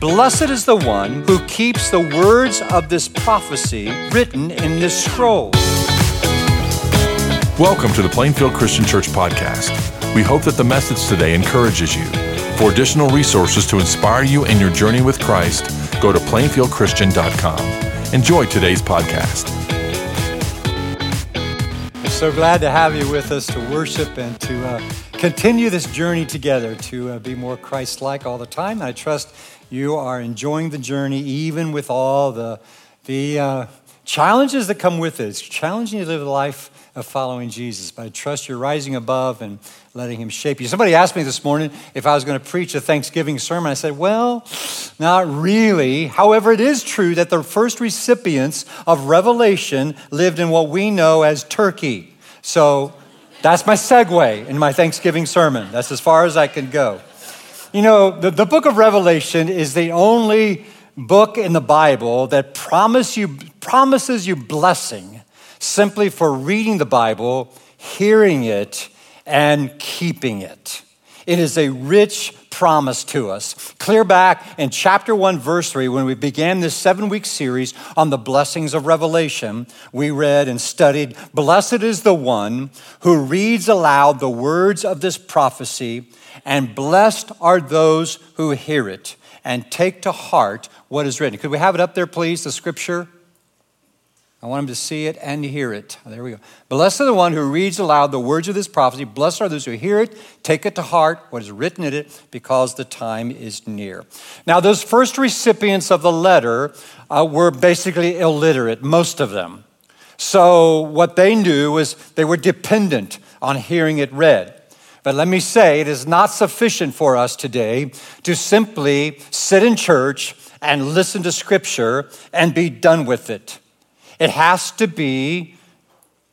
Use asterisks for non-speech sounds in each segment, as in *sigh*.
Blessed is the one who keeps the words of this prophecy written in this scroll. Welcome to the Plainfield Christian Church podcast. We hope that the message today encourages you. For additional resources to inspire you in your journey with Christ, go to plainfieldchristian.com. Enjoy today's podcast. So glad to have you with us to worship and to uh, continue this journey together to uh, be more Christ like all the time. I trust you are enjoying the journey, even with all the, the uh, challenges that come with it. It's challenging to live the life of following Jesus, but I trust you're rising above and letting Him shape you. Somebody asked me this morning if I was going to preach a Thanksgiving sermon. I said, well, not really. However, it is true that the first recipients of Revelation lived in what we know as Turkey. So that's my segue in my Thanksgiving sermon. That's as far as I can go. You know, the, the book of Revelation is the only book in the Bible that promise you, promises you blessing simply for reading the Bible, hearing it, and keeping it. It is a rich promise to us. Clear back in chapter 1, verse 3, when we began this seven week series on the blessings of Revelation, we read and studied Blessed is the one who reads aloud the words of this prophecy, and blessed are those who hear it and take to heart what is written. Could we have it up there, please, the scripture? I want them to see it and hear it. There we go. Blessed are the one who reads aloud the words of this prophecy. Blessed are those who hear it, take it to heart, what is written in it, because the time is near. Now, those first recipients of the letter uh, were basically illiterate, most of them. So, what they knew was they were dependent on hearing it read. But let me say, it is not sufficient for us today to simply sit in church and listen to Scripture and be done with it. It has to be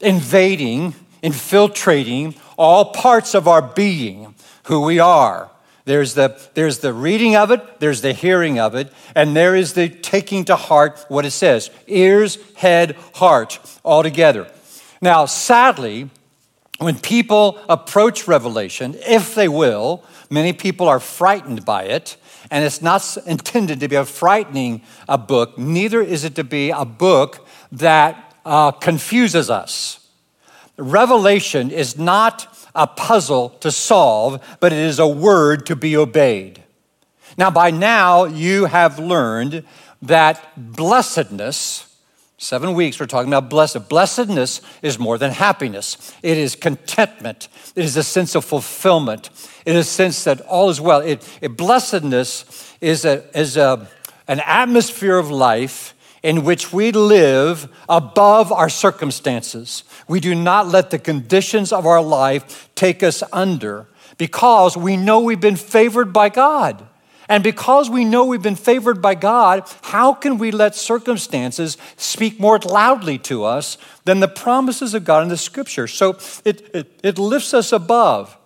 invading, infiltrating all parts of our being, who we are. There's the, there's the reading of it, there's the hearing of it, and there is the taking to heart what it says ears, head, heart, all together. Now, sadly, when people approach Revelation, if they will, many people are frightened by it, and it's not intended to be a frightening a book, neither is it to be a book that uh, confuses us. Revelation is not a puzzle to solve, but it is a word to be obeyed. Now, by now, you have learned that blessedness, seven weeks we're talking about blessed. Blessedness is more than happiness, it is contentment, it is a sense of fulfillment, it is a sense that all is well. It, it blessedness is, a, is a, an atmosphere of life in which we live above our circumstances. We do not let the conditions of our life take us under because we know we've been favored by God. And because we know we've been favored by God, how can we let circumstances speak more loudly to us than the promises of God in the scripture? So it, it, it lifts us above.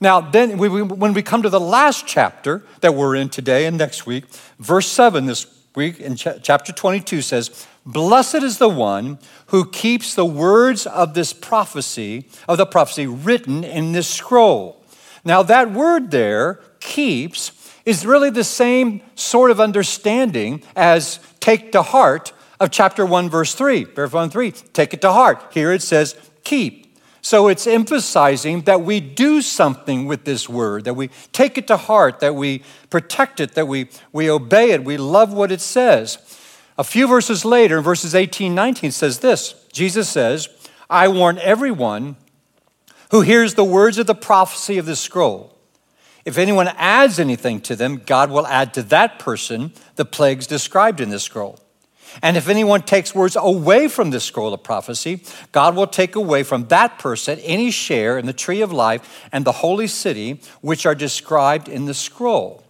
Now, then, we, we, when we come to the last chapter that we're in today and next week, verse 7, this week in ch- chapter 22 says, Blessed is the one who keeps the words of this prophecy, of the prophecy written in this scroll. Now, that word there, keeps, is really the same sort of understanding as take to heart of chapter 1, verse 3. Verse 1 3, take it to heart. Here it says, keep. So it's emphasizing that we do something with this word, that we take it to heart, that we protect it, that we, we obey it, we love what it says. A few verses later, verses 18, 19, says this Jesus says, I warn everyone who hears the words of the prophecy of this scroll. If anyone adds anything to them, God will add to that person the plagues described in this scroll. And if anyone takes words away from this scroll of prophecy, God will take away from that person any share in the tree of life and the holy city, which are described in the scroll.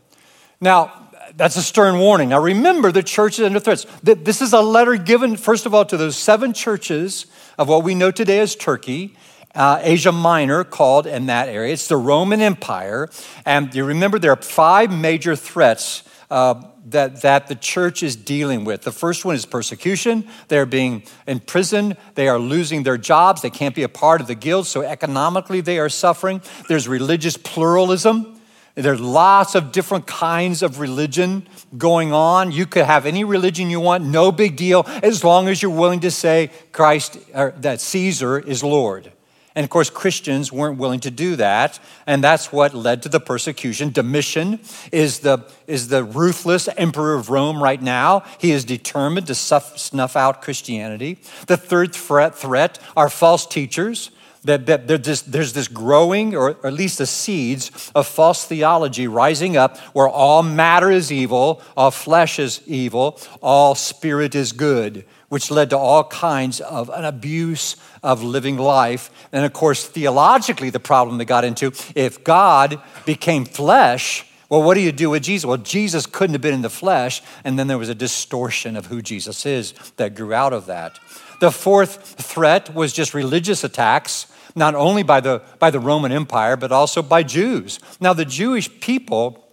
Now, that's a stern warning. Now, remember, the church is under threat. This is a letter given, first of all, to those seven churches of what we know today as Turkey. Uh, Asia Minor, called in that area. It's the Roman Empire. And you remember there are five major threats uh, that, that the church is dealing with. The first one is persecution. They're being imprisoned. They are losing their jobs. They can't be a part of the guild, so economically they are suffering. There's religious pluralism. There's lots of different kinds of religion going on. You could have any religion you want, no big deal, as long as you're willing to say Christ, or that Caesar is Lord. And of course, Christians weren't willing to do that, and that's what led to the persecution. Domitian is the, is the ruthless emperor of Rome right now. He is determined to snuff out Christianity. The third threat, threat are false teachers that, that there's this growing, or at least the seeds of false theology rising up where all matter is evil, all flesh is evil, all spirit is good, which led to all kinds of an abuse of living life. And of course, theologically, the problem they got into if God became flesh, well, what do you do with Jesus? Well, Jesus couldn't have been in the flesh, and then there was a distortion of who Jesus is that grew out of that. The fourth threat was just religious attacks not only by the, by the Roman Empire, but also by Jews. Now, the Jewish people,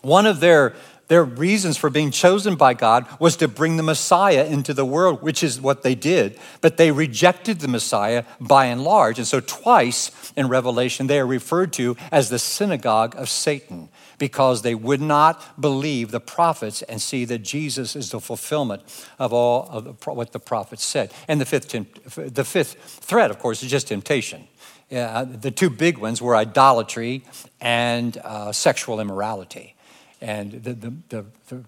one of their their reasons for being chosen by God was to bring the Messiah into the world, which is what they did. But they rejected the Messiah by and large. And so, twice in Revelation, they are referred to as the synagogue of Satan because they would not believe the prophets and see that Jesus is the fulfillment of all of what the prophets said. And the fifth, the fifth threat, of course, is just temptation. Uh, the two big ones were idolatry and uh, sexual immorality. And the, the, the, the,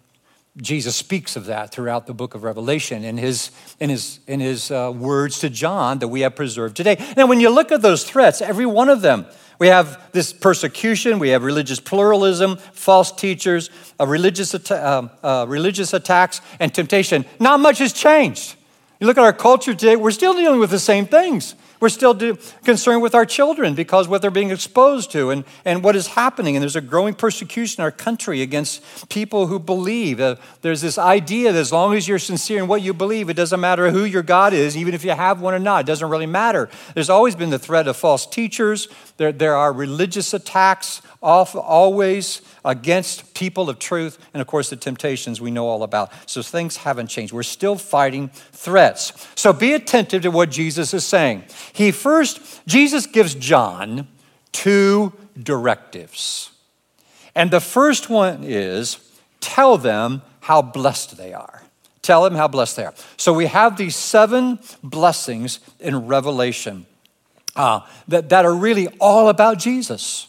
Jesus speaks of that throughout the book of Revelation in his, in his, in his uh, words to John that we have preserved today. Now, when you look at those threats, every one of them, we have this persecution, we have religious pluralism, false teachers, uh, religious, uh, uh, religious attacks, and temptation. Not much has changed. You look at our culture today, we're still dealing with the same things. We're still do, concerned with our children because what they're being exposed to and, and what is happening. And there's a growing persecution in our country against people who believe. Uh, there's this idea that as long as you're sincere in what you believe, it doesn't matter who your God is, even if you have one or not. It doesn't really matter. There's always been the threat of false teachers, there, there are religious attacks always against people of truth, and of course, the temptations we know all about. So things haven't changed. We're still fighting threats. So be attentive to what Jesus is saying. He first, Jesus gives John two directives. And the first one is tell them how blessed they are. Tell them how blessed they are. So we have these seven blessings in Revelation uh, that, that are really all about Jesus.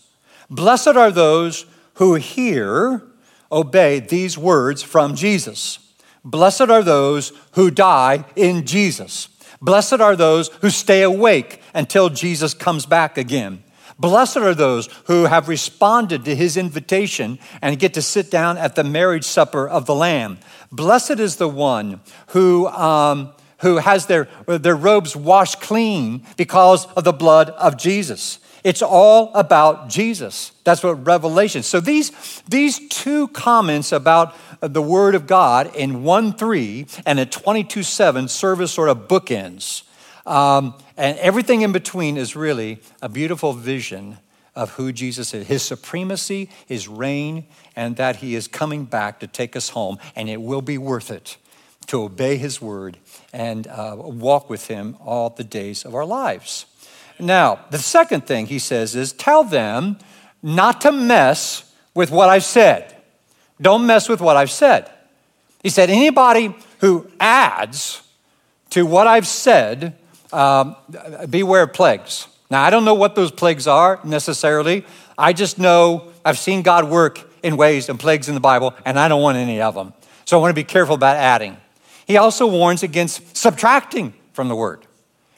Blessed are those who hear, obey these words from Jesus. Blessed are those who die in Jesus. Blessed are those who stay awake until Jesus comes back again. Blessed are those who have responded to his invitation and get to sit down at the marriage supper of the Lamb. Blessed is the one who, um, who has their, their robes washed clean because of the blood of Jesus. It's all about Jesus. That's what Revelation. So these, these two comments about the Word of God in 1 3 and in 22 7 serve as sort of bookends. Um, and everything in between is really a beautiful vision of who Jesus is his supremacy, his reign, and that he is coming back to take us home. And it will be worth it to obey his word and uh, walk with him all the days of our lives. Now, the second thing he says is tell them not to mess with what I've said. Don't mess with what I've said. He said, anybody who adds to what I've said, um, beware of plagues. Now, I don't know what those plagues are necessarily. I just know I've seen God work in ways and plagues in the Bible, and I don't want any of them. So I want to be careful about adding. He also warns against subtracting from the word.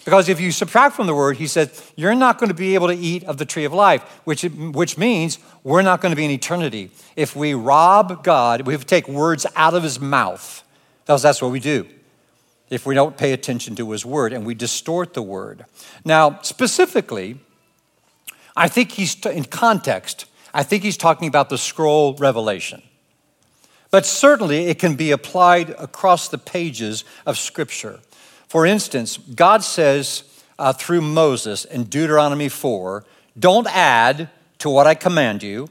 Because if you subtract from the word, he says, you're not going to be able to eat of the tree of life, which, which means we're not going to be in eternity. If we rob God, we take words out of his mouth, because that's what we do. If we don't pay attention to his word and we distort the word. Now, specifically, I think he's in context, I think he's talking about the scroll revelation. But certainly it can be applied across the pages of Scripture. For instance, God says uh, through Moses in Deuteronomy 4 don't add to what I command you,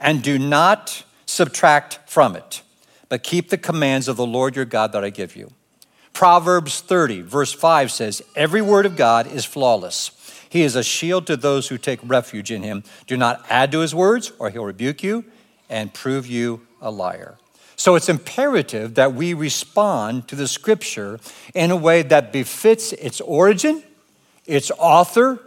and do not subtract from it, but keep the commands of the Lord your God that I give you. Proverbs 30, verse 5 says, Every word of God is flawless. He is a shield to those who take refuge in him. Do not add to his words, or he'll rebuke you and prove you a liar. So it's imperative that we respond to the scripture in a way that befits its origin, its author,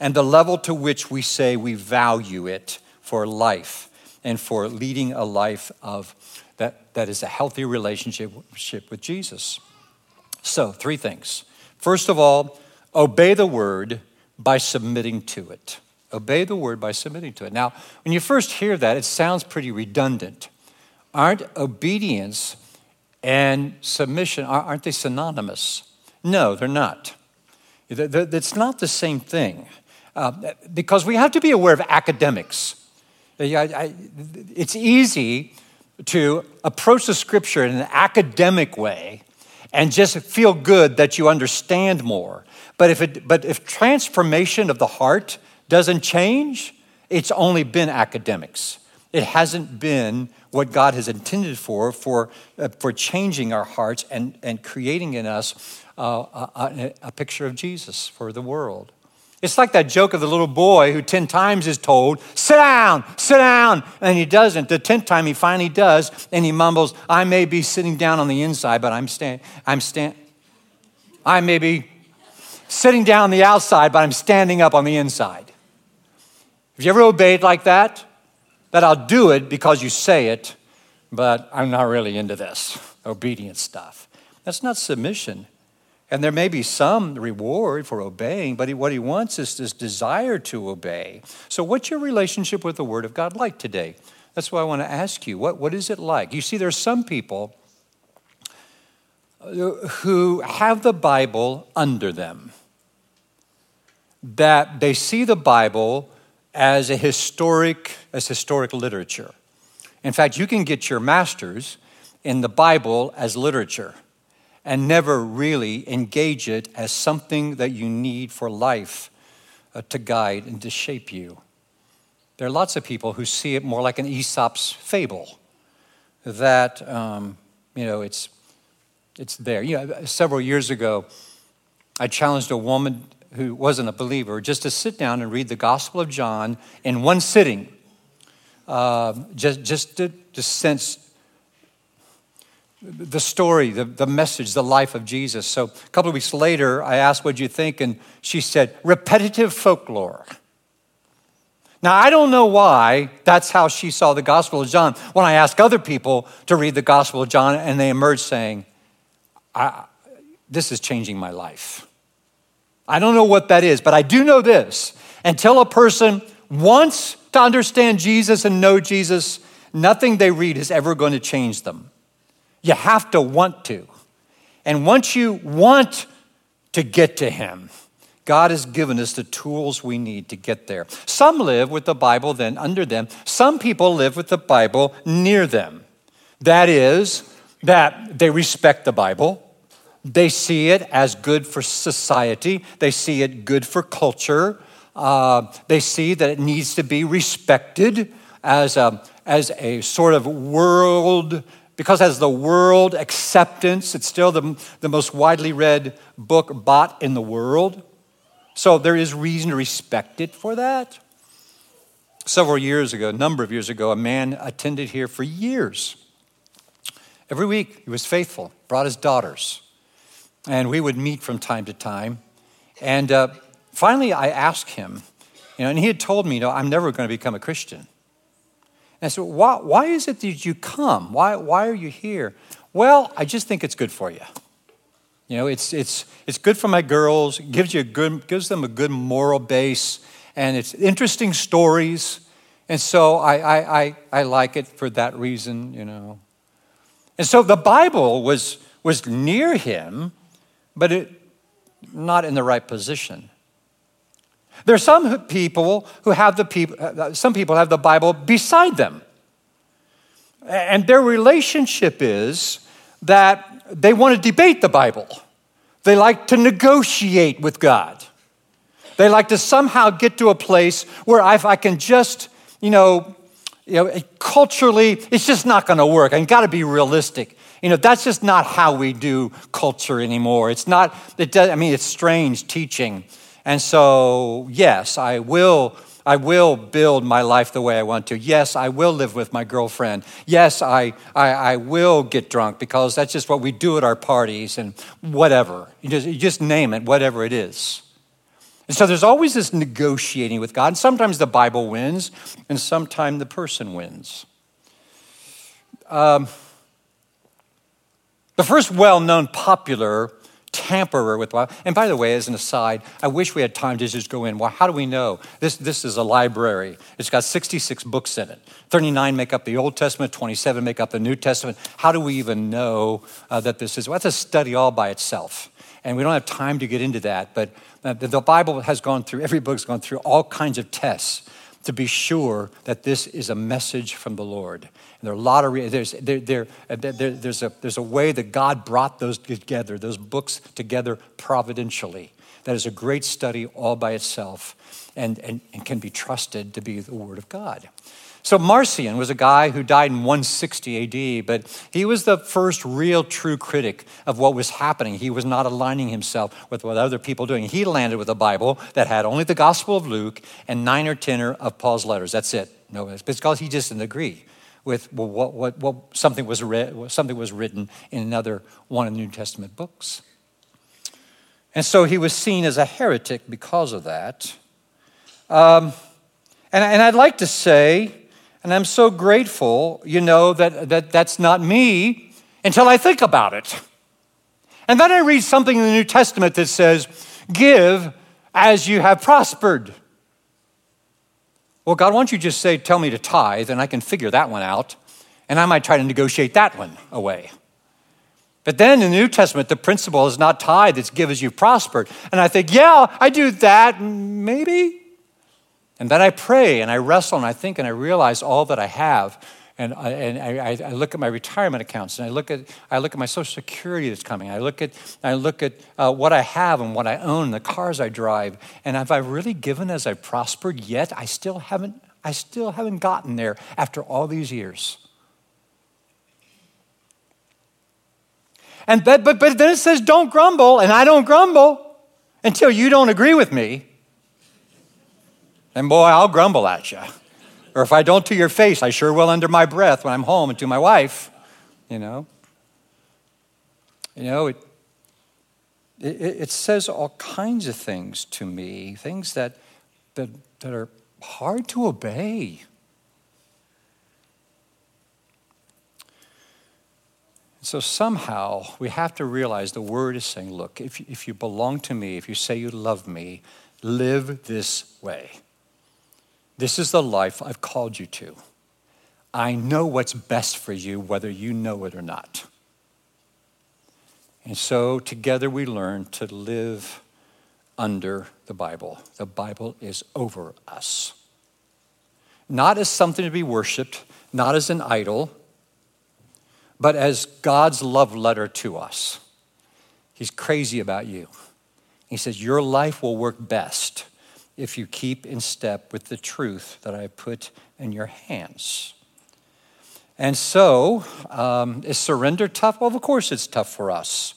and the level to which we say we value it for life and for leading a life of that, that is a healthy relationship with Jesus. So, three things. First of all, obey the word by submitting to it. Obey the word by submitting to it. Now, when you first hear that, it sounds pretty redundant. Aren't obedience and submission, aren't they synonymous? No, they're not. It's not the same thing. Uh, because we have to be aware of academics. It's easy to approach the scripture in an academic way and just feel good that you understand more. But if, it, but if transformation of the heart doesn't change, it's only been academics. It hasn't been what God has intended for, for, uh, for changing our hearts and, and creating in us uh, a, a picture of Jesus for the world. It's like that joke of the little boy who 10 times is told, sit down, sit down, and he doesn't. The 10th time he finally does, and he mumbles, I may be sitting down on the inside, but I'm stand, I'm stand, I may be sitting down on the outside, but I'm standing up on the inside. Have you ever obeyed like that? That I'll do it because you say it, but I'm not really into this obedience stuff. That's not submission. And there may be some reward for obeying, but what he wants is this desire to obey. So, what's your relationship with the Word of God like today? That's why I want to ask you what, what is it like? You see, there are some people uh, who have the Bible under them, that they see the Bible as a historic, as historic literature. In fact, you can get your master's in the Bible as literature and never really engage it as something that you need for life uh, to guide and to shape you. There are lots of people who see it more like an Aesop's fable, that, um, you know, it's, it's there. You know, several years ago, I challenged a woman who wasn't a believer just to sit down and read the Gospel of John in one sitting, uh, just, just to, to sense the story, the, the message, the life of Jesus. So a couple of weeks later, I asked, What'd you think? And she said, Repetitive folklore. Now, I don't know why that's how she saw the Gospel of John. When I ask other people to read the Gospel of John, and they emerge saying, This is changing my life. I don't know what that is, but I do know this. Until a person wants to understand Jesus and know Jesus, nothing they read is ever going to change them. You have to want to. And once you want to get to Him, God has given us the tools we need to get there. Some live with the Bible then under them. Some people live with the Bible near them. That is, that they respect the Bible. They see it as good for society. They see it good for culture. Uh, they see that it needs to be respected as a, as a sort of world because as the world acceptance, it's still the, the most widely read book bought in the world. So there is reason to respect it for that. Several years ago, a number of years ago, a man attended here for years. Every week, he was faithful, brought his daughters, and we would meet from time to time. And uh, finally, I asked him, you know, and he had told me, you know, I'm never going to become a Christian. And I said, why, why is it that you come? Why, why are you here? Well, I just think it's good for you. You know, it's, it's, it's good for my girls, gives, you a good, gives them a good moral base, and it's interesting stories. And so I, I, I, I like it for that reason, you know. And so the Bible was, was near him, but it, not in the right position. There are some people who have the people, uh, some people have the Bible beside them. And their relationship is that they want to debate the Bible. They like to negotiate with God. They like to somehow get to a place where if I can just, you know, you know culturally, it's just not going to work. I got to be realistic. You know, that's just not how we do culture anymore. It's not, it does, I mean, it's strange teaching And so, yes, I will I will build my life the way I want to. Yes, I will live with my girlfriend. Yes, I, I, I will get drunk because that's just what we do at our parties and whatever. You just, you just name it, whatever it is. And so there's always this negotiating with God. And sometimes the Bible wins, and sometimes the person wins. Um, the first well known popular tamperer with the Bible. And by the way, as an aside, I wish we had time to just go in. Well, how do we know? This, this is a library. It's got 66 books in it. 39 make up the Old Testament, 27 make up the New Testament. How do we even know uh, that this is? Well, that's a study all by itself. And we don't have time to get into that, but uh, the Bible has gone through, every book's gone through all kinds of tests to be sure that this is a message from the Lord. And there are a lot of, there's, there, there, there, there's, a, there's a way that God brought those together, those books together providentially. That is a great study all by itself and, and, and can be trusted to be the Word of God. So Marcion was a guy who died in 160 AD, but he was the first real true critic of what was happening. He was not aligning himself with what other people doing. He landed with a Bible that had only the Gospel of Luke and nine or ten of Paul's letters. That's it. No, it's because he just didn't agree with what, what, what something was read, something was written in another one of the New Testament books. And so he was seen as a heretic because of that. Um, and, and I'd like to say and I'm so grateful, you know, that, that that's not me until I think about it. And then I read something in the New Testament that says, Give as you have prospered. Well, God, why don't you just say, Tell me to tithe, and I can figure that one out, and I might try to negotiate that one away. But then in the New Testament, the principle is not tithe, it's give as you've prospered. And I think, yeah, I do that, maybe. And then I pray and I wrestle and I think and I realize all that I have. And, I, and I, I, look at my retirement accounts and I look at, I look at my Social Security that's coming. I look at, I look at uh, what I have and what I own, the cars I drive. And have I really given as I prospered yet? I still haven't, I still haven't gotten there after all these years. And but, but, but then it says, don't grumble, and I don't grumble until you don't agree with me. And boy, I'll grumble at you. Or if I don't to your face, I sure will under my breath when I'm home and to my wife, you know. You know, it, it, it says all kinds of things to me, things that, that, that are hard to obey. So somehow we have to realize the word is saying, look, if, if you belong to me, if you say you love me, live this way. This is the life I've called you to. I know what's best for you, whether you know it or not. And so together we learn to live under the Bible. The Bible is over us. Not as something to be worshiped, not as an idol, but as God's love letter to us. He's crazy about you. He says, Your life will work best if you keep in step with the truth that I put in your hands. And so, um, is surrender tough? Well, of course it's tough for us.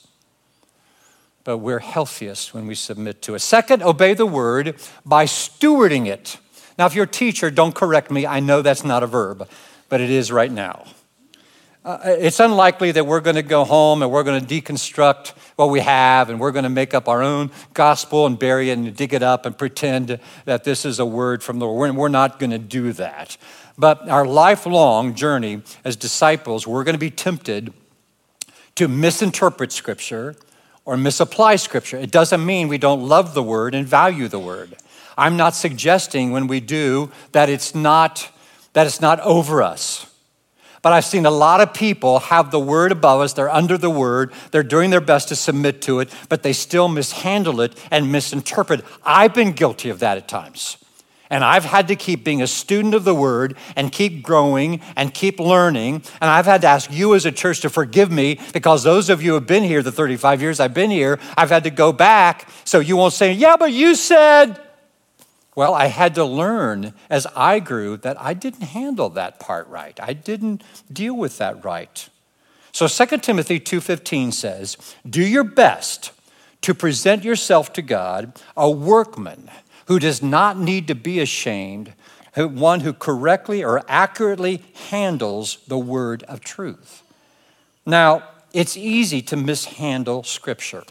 But we're healthiest when we submit to it. Second, obey the word by stewarding it. Now, if you're a teacher, don't correct me. I know that's not a verb, but it is right now. Uh, it's unlikely that we're going to go home and we're going to deconstruct what we have and we're going to make up our own gospel and bury it and dig it up and pretend that this is a word from the Lord. We're not going to do that. But our lifelong journey as disciples, we're going to be tempted to misinterpret Scripture or misapply Scripture. It doesn't mean we don't love the Word and value the Word. I'm not suggesting when we do that it's not, that it's not over us. But I've seen a lot of people have the word above us. They're under the word. They're doing their best to submit to it, but they still mishandle it and misinterpret. I've been guilty of that at times. And I've had to keep being a student of the word and keep growing and keep learning. And I've had to ask you as a church to forgive me because those of you who have been here the 35 years I've been here, I've had to go back so you won't say, yeah, but you said. Well, I had to learn as I grew that I didn't handle that part right. I didn't deal with that right. So 2 Timothy 2:15 says, "Do your best to present yourself to God a workman who does not need to be ashamed, one who correctly or accurately handles the word of truth. Now, it's easy to mishandle Scripture.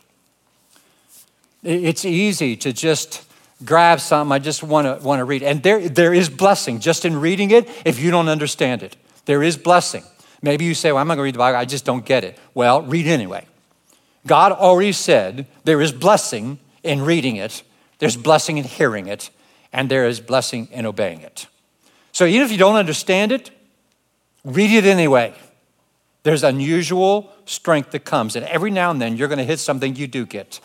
It's easy to just grab something I just want to want to read. And there, there is blessing just in reading it if you don't understand it. There is blessing. Maybe you say, Well, I'm not going to read the Bible, I just don't get it. Well, read anyway. God already said there is blessing in reading it, there's blessing in hearing it, and there is blessing in obeying it. So even if you don't understand it, read it anyway. There's unusual strength that comes, and every now and then you're going to hit something you do get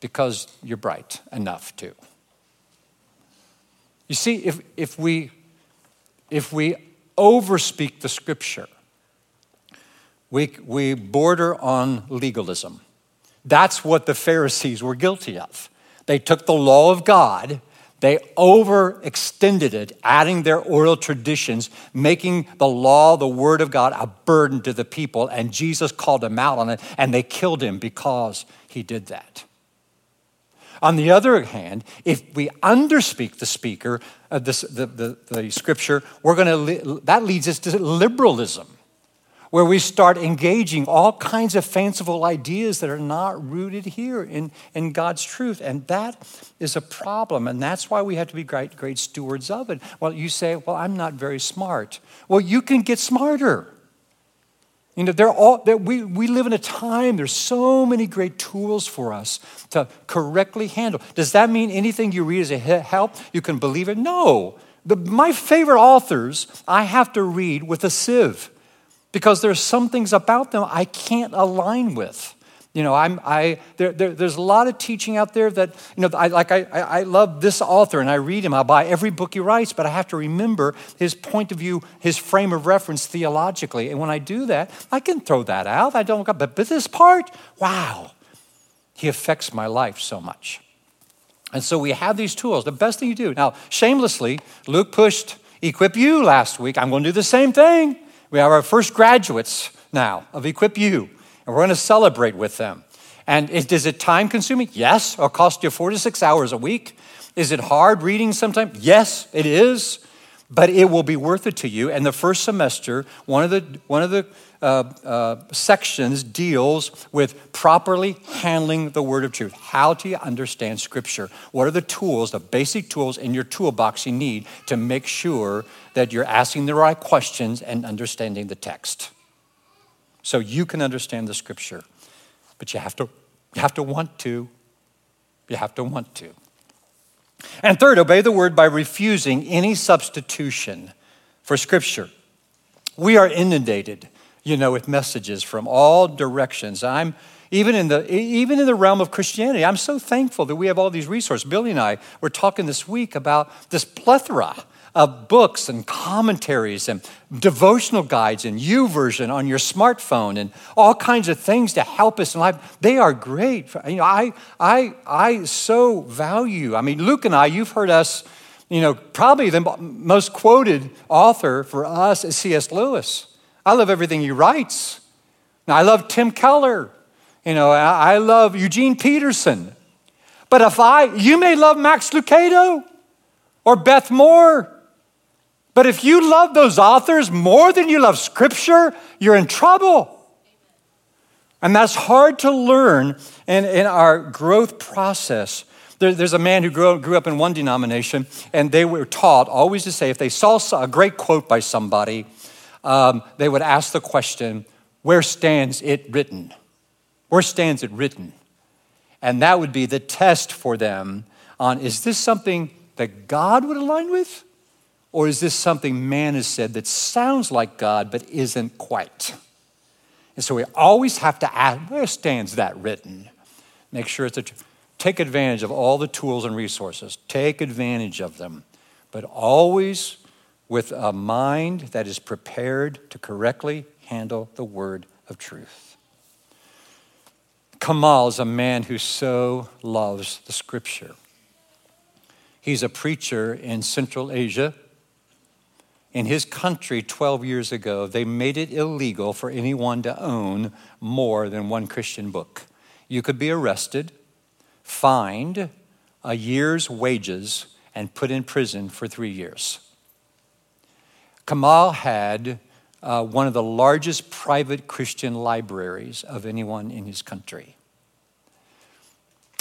because you're bright enough to. You see, if, if, we, if we overspeak the scripture, we, we border on legalism. That's what the Pharisees were guilty of. They took the law of God, they overextended it, adding their oral traditions, making the law, the word of God, a burden to the people. And Jesus called them out on it, and they killed him because he did that. On the other hand, if we underspeak the speaker, uh, this, the, the, the scripture, we're going to that leads us to liberalism, where we start engaging all kinds of fanciful ideas that are not rooted here in, in God's truth. And that is a problem. And that's why we have to be great, great stewards of it. Well, you say, well, I'm not very smart. Well, you can get smarter. You know, they're all, they're, we, we live in a time, there's so many great tools for us to correctly handle. Does that mean anything you read is a help? You can believe it? No. The, my favorite authors, I have to read with a sieve because there's some things about them I can't align with. You know, I'm, I, there, there, there's a lot of teaching out there that, you know, I, like I, I love this author and I read him. I'll buy every book he writes, but I have to remember his point of view, his frame of reference theologically. And when I do that, I can throw that out. I don't, but, but this part, wow, he affects my life so much. And so we have these tools. The best thing you do. Now, shamelessly, Luke pushed Equip You last week. I'm going to do the same thing. We have our first graduates now of Equip You and we're going to celebrate with them. And is, it time consuming? Yes. It'll cost you four to six hours a week. Is it hard reading sometimes? Yes, it is. But it will be worth it to you. And the first semester, one of the, one of the uh, uh, sections deals with properly handling the word of truth. How do you understand Scripture? What are the tools, the basic tools in your toolbox you need to make sure that you're asking the right questions and understanding the text? So you can understand the scripture. But you have to, you have to want to. You have to want to. And third, obey the word by refusing any substitution for scripture. We are inundated, you know, with messages from all directions. I'm even in the even in the realm of Christianity. I'm so thankful that we have all these resources. Billy and I were talking this week about this plethora of books and commentaries and devotional guides and YouVersion on your smartphone and all kinds of things to help us in life. They are great. You know, I, I, I so value. I mean, Luke and I, you've heard us, you know, probably the most quoted author for us is C.S. Lewis. I love everything he writes. Now, I love Tim Keller. You know, I love Eugene Peterson. But if I, you may love Max Lucado or Beth Moore but if you love those authors more than you love Scripture, you're in trouble. And that's hard to learn in, in our growth process. There, there's a man who grew, grew up in one denomination, and they were taught always to say if they saw a great quote by somebody, um, they would ask the question, Where stands it written? Where stands it written? And that would be the test for them on is this something that God would align with? Or is this something man has said that sounds like God but isn't quite? And so we always have to ask where stands that written? Make sure it's a, take advantage of all the tools and resources, take advantage of them, but always with a mind that is prepared to correctly handle the word of truth. Kamal is a man who so loves the scripture. He's a preacher in Central Asia in his country 12 years ago, they made it illegal for anyone to own more than one Christian book. you could be arrested, fined a year's wages, and put in prison for three years. Kamal had uh, one of the largest private Christian libraries of anyone in his country.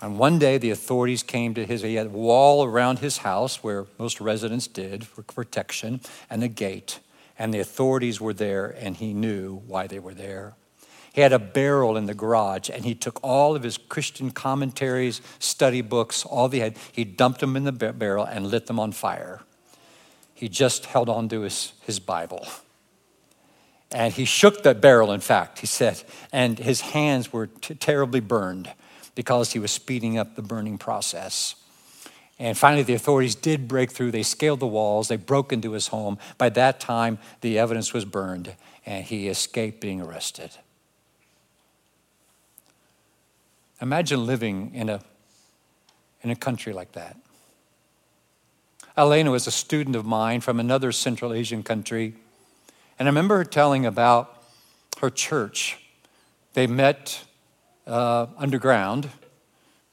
And one day the authorities came to his, he had a wall around his house where most residents did for protection and a gate. And the authorities were there and he knew why they were there. He had a barrel in the garage and he took all of his Christian commentaries, study books, all he had, he dumped them in the barrel and lit them on fire. He just held on to his, his Bible. And he shook the barrel, in fact, he said, and his hands were t- terribly burned because he was speeding up the burning process. And finally, the authorities did break through. They scaled the walls, they broke into his home. By that time, the evidence was burned, and he escaped being arrested. Imagine living in a, in a country like that. Elena was a student of mine from another Central Asian country. And I remember her telling about her church. They met uh, underground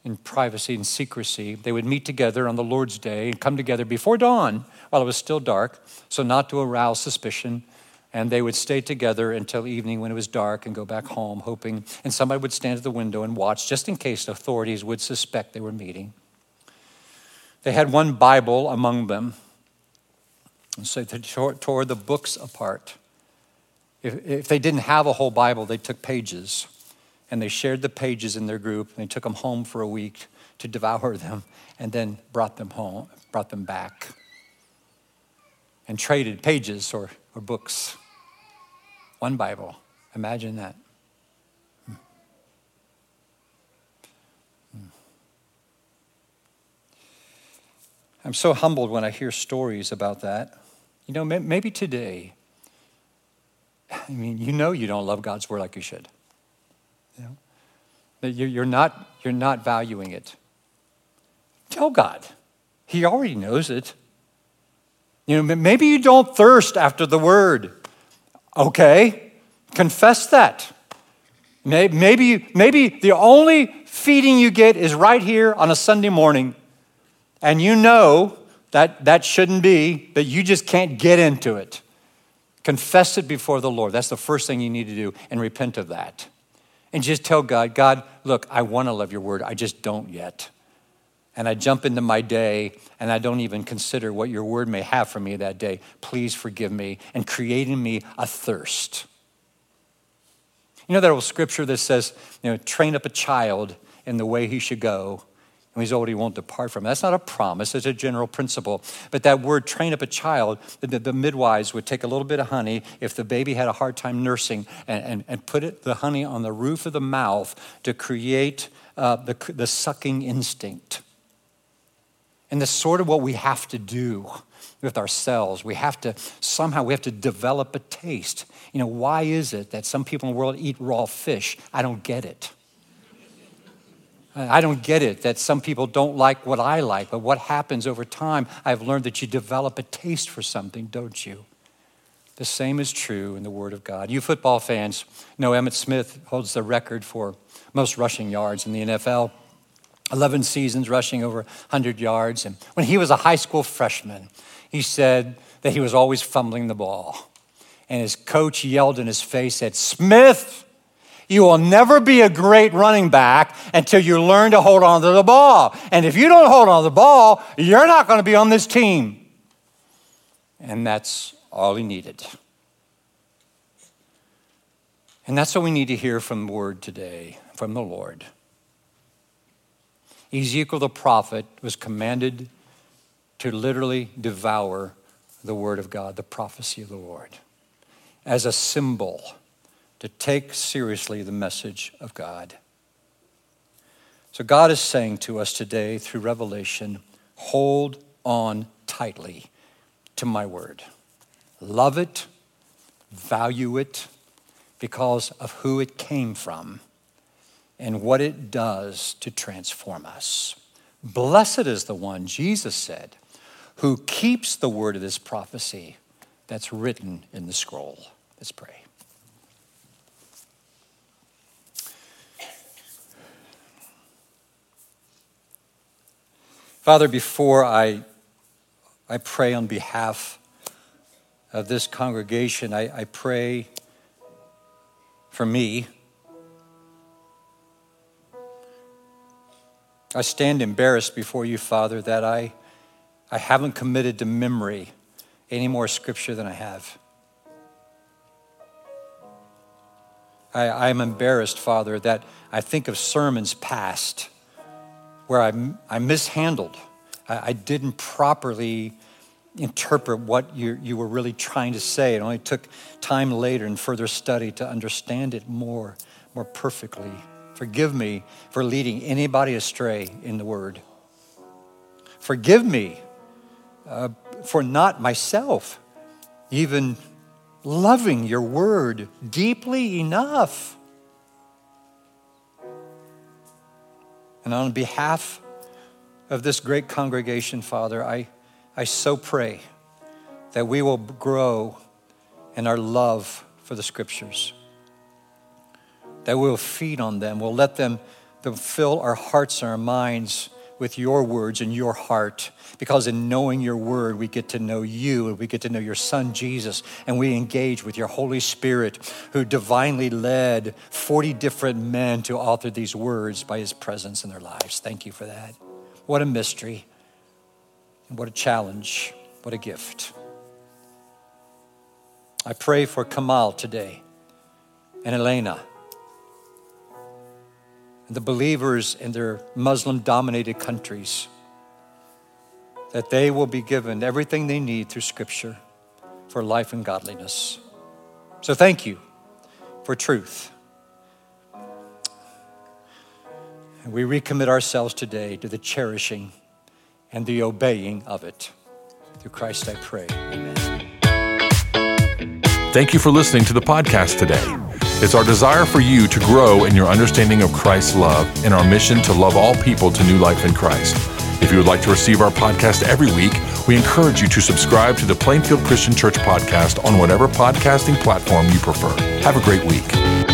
in privacy and secrecy. They would meet together on the Lord's day and come together before dawn while it was still dark, so not to arouse suspicion. And they would stay together until evening when it was dark and go back home, hoping, and somebody would stand at the window and watch just in case authorities would suspect they were meeting. They had one Bible among them. And so they tore the books apart. If, if they didn't have a whole Bible, they took pages and they shared the pages in their group. And they took them home for a week to devour *laughs* them and then brought them home, brought them back and traded pages or, or books. One Bible. Imagine that. Hmm. Hmm. I'm so humbled when I hear stories about that. You know, maybe today, I mean, you know you don't love God's word like you should. You're not, you're not valuing it. Tell God. He already knows it. You know, maybe you don't thirst after the word. Okay, confess that. Maybe, maybe the only feeding you get is right here on a Sunday morning and you know that that shouldn't be, but you just can't get into it. Confess it before the Lord. That's the first thing you need to do and repent of that. And just tell God, God, look, I want to love your word. I just don't yet. And I jump into my day and I don't even consider what your word may have for me that day. Please forgive me and create in me a thirst. You know that old scripture that says, you know, train up a child in the way he should go, and he's old, he won't depart from it. That's not a promise, it's a general principle. But that word, train up a child, the, the midwives would take a little bit of honey if the baby had a hard time nursing and, and, and put it, the honey on the roof of the mouth to create uh, the, the sucking instinct. And that's sort of what we have to do with ourselves. We have to somehow we have to develop a taste. You know, why is it that some people in the world eat raw fish? I don't get it. I don't get it that some people don't like what I like, but what happens over time, I've learned that you develop a taste for something, don't you? The same is true in the Word of God. You football fans know Emmitt Smith holds the record for most rushing yards in the NFL. 11 seasons rushing over 100 yards. And when he was a high school freshman, he said that he was always fumbling the ball. And his coach yelled in his face, said, Smith, you will never be a great running back until you learn to hold on to the ball. And if you don't hold on to the ball, you're not going to be on this team. And that's all he needed. And that's what we need to hear from the word today, from the Lord. Ezekiel the prophet was commanded to literally devour the word of God, the prophecy of the Lord, as a symbol to take seriously the message of God. So, God is saying to us today through Revelation hold on tightly to my word. Love it, value it, because of who it came from and what it does to transform us. Blessed is the one, Jesus said, who keeps the word of this prophecy that's written in the scroll. Let's pray. Father, before I, I pray on behalf of this congregation, I, I pray for me. I stand embarrassed before you, Father, that I, I haven't committed to memory any more scripture than I have. I, I am embarrassed, Father, that I think of sermons past where I, I mishandled. I, I didn't properly interpret what you, you were really trying to say. It only took time later and further study to understand it more, more perfectly. Forgive me for leading anybody astray in the word. Forgive me uh, for not myself even loving your word deeply enough And on behalf of this great congregation, Father, I, I so pray that we will grow in our love for the scriptures, that we'll feed on them, we'll let them, them fill our hearts and our minds with your words and your heart. Because in knowing your word, we get to know you and we get to know your son Jesus, and we engage with your Holy Spirit, who divinely led 40 different men to author these words by his presence in their lives. Thank you for that. What a mystery, and what a challenge, what a gift. I pray for Kamal today and Elena the believers in their Muslim dominated countries, that they will be given everything they need through Scripture for life and godliness. So thank you for truth. And we recommit ourselves today to the cherishing and the obeying of it. Through Christ I pray. Amen. Thank you for listening to the podcast today. It's our desire for you to grow in your understanding of Christ's love and our mission to love all people to new life in Christ. If you would like to receive our podcast every week, we encourage you to subscribe to the Plainfield Christian Church podcast on whatever podcasting platform you prefer. Have a great week.